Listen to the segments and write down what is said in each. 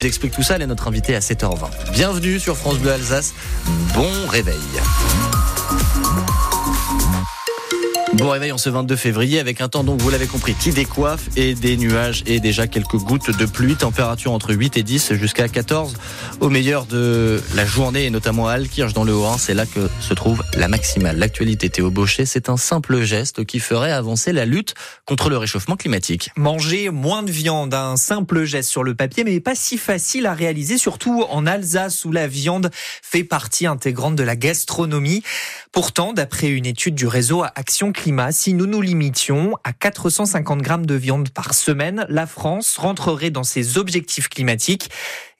J'explique tout ça, elle est notre invitée à 7h20. Bienvenue sur France Bleu Alsace. Bon réveil. Bon réveil en ce 22 février avec un temps donc vous l'avez compris qui décoiffe et des nuages et déjà quelques gouttes de pluie, température entre 8 et 10 jusqu'à 14 au meilleur de la journée et notamment à Alkirch dans le Haut-Rhin, c'est là que se trouve la maximale. L'actualité Théo Baucher, c'est un simple geste qui ferait avancer la lutte contre le réchauffement climatique. Manger moins de viande, un simple geste sur le papier mais pas si facile à réaliser surtout en Alsace où la viande fait partie intégrante de la gastronomie. Pourtant, d'après une étude du réseau Action Si nous nous limitions à 450 grammes de viande par semaine, la France rentrerait dans ses objectifs climatiques.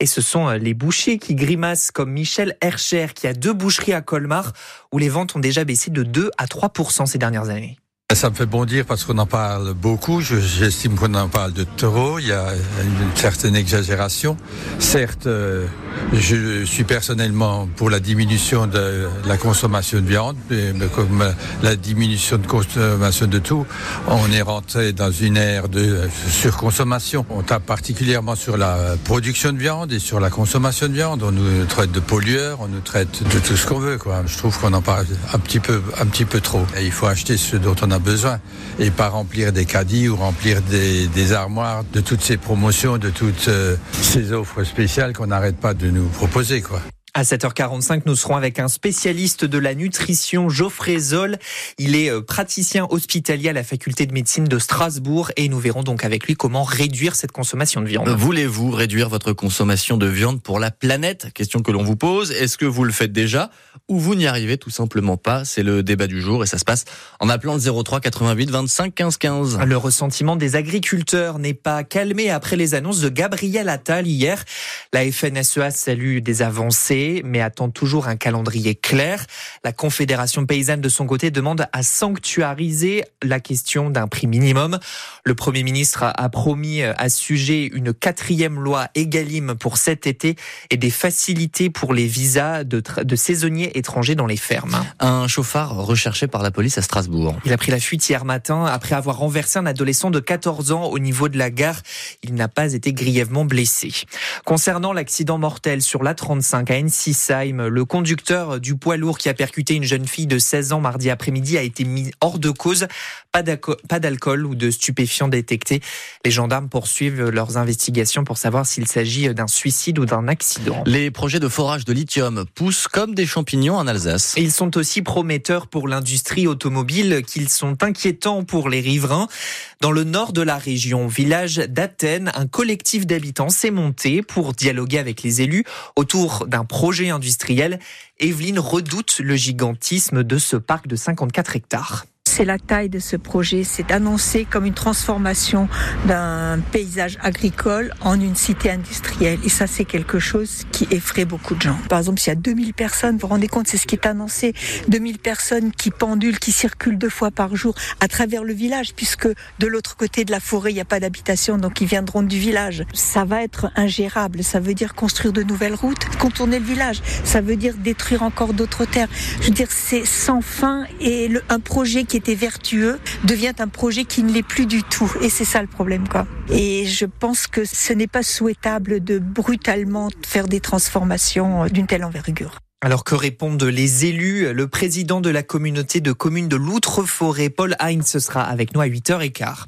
Et ce sont euh, les bouchers qui grimacent comme Michel Hercher qui a deux boucheries à Colmar où les ventes ont déjà baissé de 2 à 3 ces dernières années. Ça me fait bondir parce qu'on en parle beaucoup. J'estime qu'on en parle de trop. Il y a une certaine exagération. Certes, euh, je suis personnellement pour la diminution de la consommation de viande, mais comme la diminution de consommation de tout, on est rentré dans une ère de surconsommation. On tape particulièrement sur la production de viande et sur la consommation de viande. On nous traite de pollueurs, on nous traite de tout ce qu'on veut. Je trouve qu'on en parle un petit peu, trop. Il faut acheter ce dont on a besoin et pas remplir des caddies ou remplir des, armoires de toutes ces promotions, de toutes euh, ces offres spéciales qu'on n'arrête pas de nous proposer. Quoi. À 7h45, nous serons avec un spécialiste de la nutrition, Geoffrey Zoll. Il est euh, praticien hospitalier à la faculté de médecine de Strasbourg et nous verrons donc avec lui comment réduire cette consommation de viande. Voulez-vous réduire votre consommation de viande pour la planète? Question que l'on vous pose. Est-ce que vous le faites déjà ou vous n'y arrivez tout simplement pas? C'est le débat du jour et ça se passe en appelant le 03 88 25 15 15. Le ressentiment des agriculteurs n'est pas calmé après les annonces de Gabriel Attal hier. La FNSEA salue des avancées mais attend toujours un calendrier clair. La Confédération paysanne, de son côté, demande à sanctuariser la question d'un prix minimum. Le Premier ministre a promis à ce sujet une quatrième loi Egalim pour cet été et des facilités pour les visas de, de saisonniers étrangers dans les fermes. Un chauffard recherché par la police à Strasbourg. Il a pris la fuite hier matin après avoir renversé un adolescent de 14 ans au niveau de la gare. Il n'a pas été grièvement blessé. Concernant l'accident mortel sur la 35 à le conducteur du poids lourd qui a percuté une jeune fille de 16 ans mardi après-midi a été mis hors de cause. Pas d'alcool ou de stupéfiants détectés. Les gendarmes poursuivent leurs investigations pour savoir s'il s'agit d'un suicide ou d'un accident. Les projets de forage de lithium poussent comme des champignons en Alsace. ils sont aussi prometteurs pour l'industrie automobile qu'ils sont inquiétants pour les riverains. Dans le nord de la région, village d'Athènes, un collectif d'habitants s'est monté pour dialoguer avec les élus autour d'un projet industriel. Evelyne redoute le gigantisme de ce parc de 54 hectares c'est la taille de ce projet, c'est annoncé comme une transformation d'un paysage agricole en une cité industrielle. Et ça, c'est quelque chose qui effraie beaucoup de gens. Par exemple, s'il y a 2000 personnes, vous vous rendez compte, c'est ce qui est annoncé, 2000 personnes qui pendulent, qui circulent deux fois par jour à travers le village, puisque de l'autre côté de la forêt, il n'y a pas d'habitation, donc ils viendront du village. Ça va être ingérable. Ça veut dire construire de nouvelles routes, contourner le village. Ça veut dire détruire encore d'autres terres. Je veux dire, c'est sans fin et un projet qui était vertueux devient un projet qui ne l'est plus du tout. Et c'est ça le problème, quoi. Et je pense que ce n'est pas souhaitable de brutalement faire des transformations d'une telle envergure. Alors que répondent les élus? Le président de la communauté de communes de l'Outre-Forêt, Paul Heinz, sera avec nous à 8h15.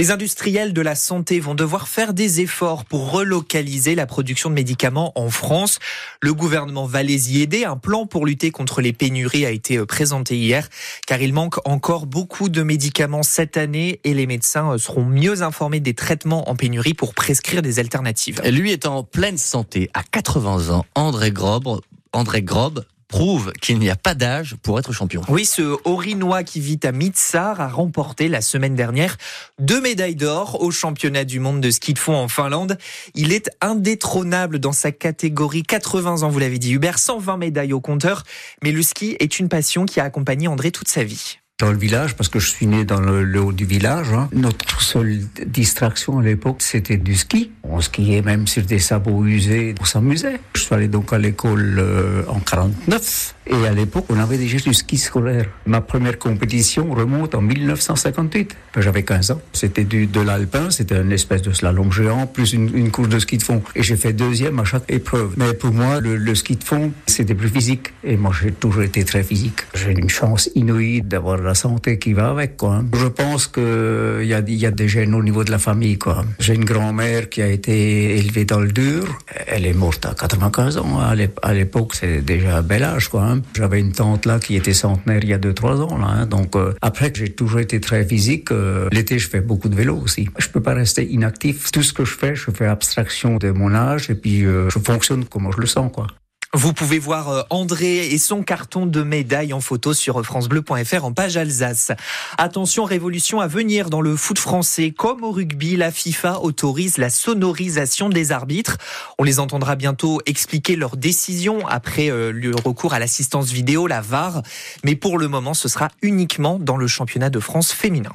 Les industriels de la santé vont devoir faire des efforts pour relocaliser la production de médicaments en France. Le gouvernement va les y aider. Un plan pour lutter contre les pénuries a été présenté hier, car il manque encore beaucoup de médicaments cette année et les médecins seront mieux informés des traitements en pénurie pour prescrire des alternatives. Lui est en pleine santé, à 80 ans, André Grobre André Grob prouve qu'il n'y a pas d'âge pour être champion. Oui, ce Orinois qui vit à Mitsar a remporté la semaine dernière deux médailles d'or au championnat du monde de ski de fond en Finlande. Il est indétrônable dans sa catégorie 80 ans, vous l'avez dit Hubert, 120 médailles au compteur. Mais le ski est une passion qui a accompagné André toute sa vie. Dans le village parce que je suis né dans le, haut du village. Hein. Notre seule distraction à l'époque, c'était du ski. On skiait même sur des sabots usés, on s'amusait. Je suis allé donc à l'école euh, en 49 et à l'époque, on avait déjà du ski scolaire. Ma première compétition remonte en 1958. J'avais 15 ans. C'était du, de l'alpin, c'était une espèce de slalom géant, plus une, une, course de ski de fond. Et j'ai fait deuxième à chaque épreuve. Mais pour moi, le, le ski de fond, c'était plus physique. Et moi, j'ai toujours été très physique. J'ai une chance inouïe d'avoir la santé qui va avec, quoi. Je pense qu'il y a, y des gènes au niveau de la famille, quoi. J'ai une grand-mère qui a été élevée dans le dur. Elle est morte à 95 ans. À l'époque, c'est déjà un bel âge, quoi. Hein. J'avais une tante là qui était centenaire il y a 2-3 ans. Là, hein. Donc euh, après, j'ai toujours été très physique. Euh, l'été, je fais beaucoup de vélo aussi. Je peux pas rester inactif. Tout ce que je fais, je fais abstraction de mon âge et puis euh, je fonctionne comme je le sens. quoi. Vous pouvez voir euh, André et son carton de médaille en photo sur francebleu.fr en page Alsace. Attention, révolution à venir dans le foot français. Comme au rugby, la FIFA autorise la sonorisation des arbitres. On les entendra bientôt expliquer leurs décisions après euh, le recours à l'assistance vidéo, la VAR. Mais pour le moment, ce sera uniquement dans le championnat de France féminin.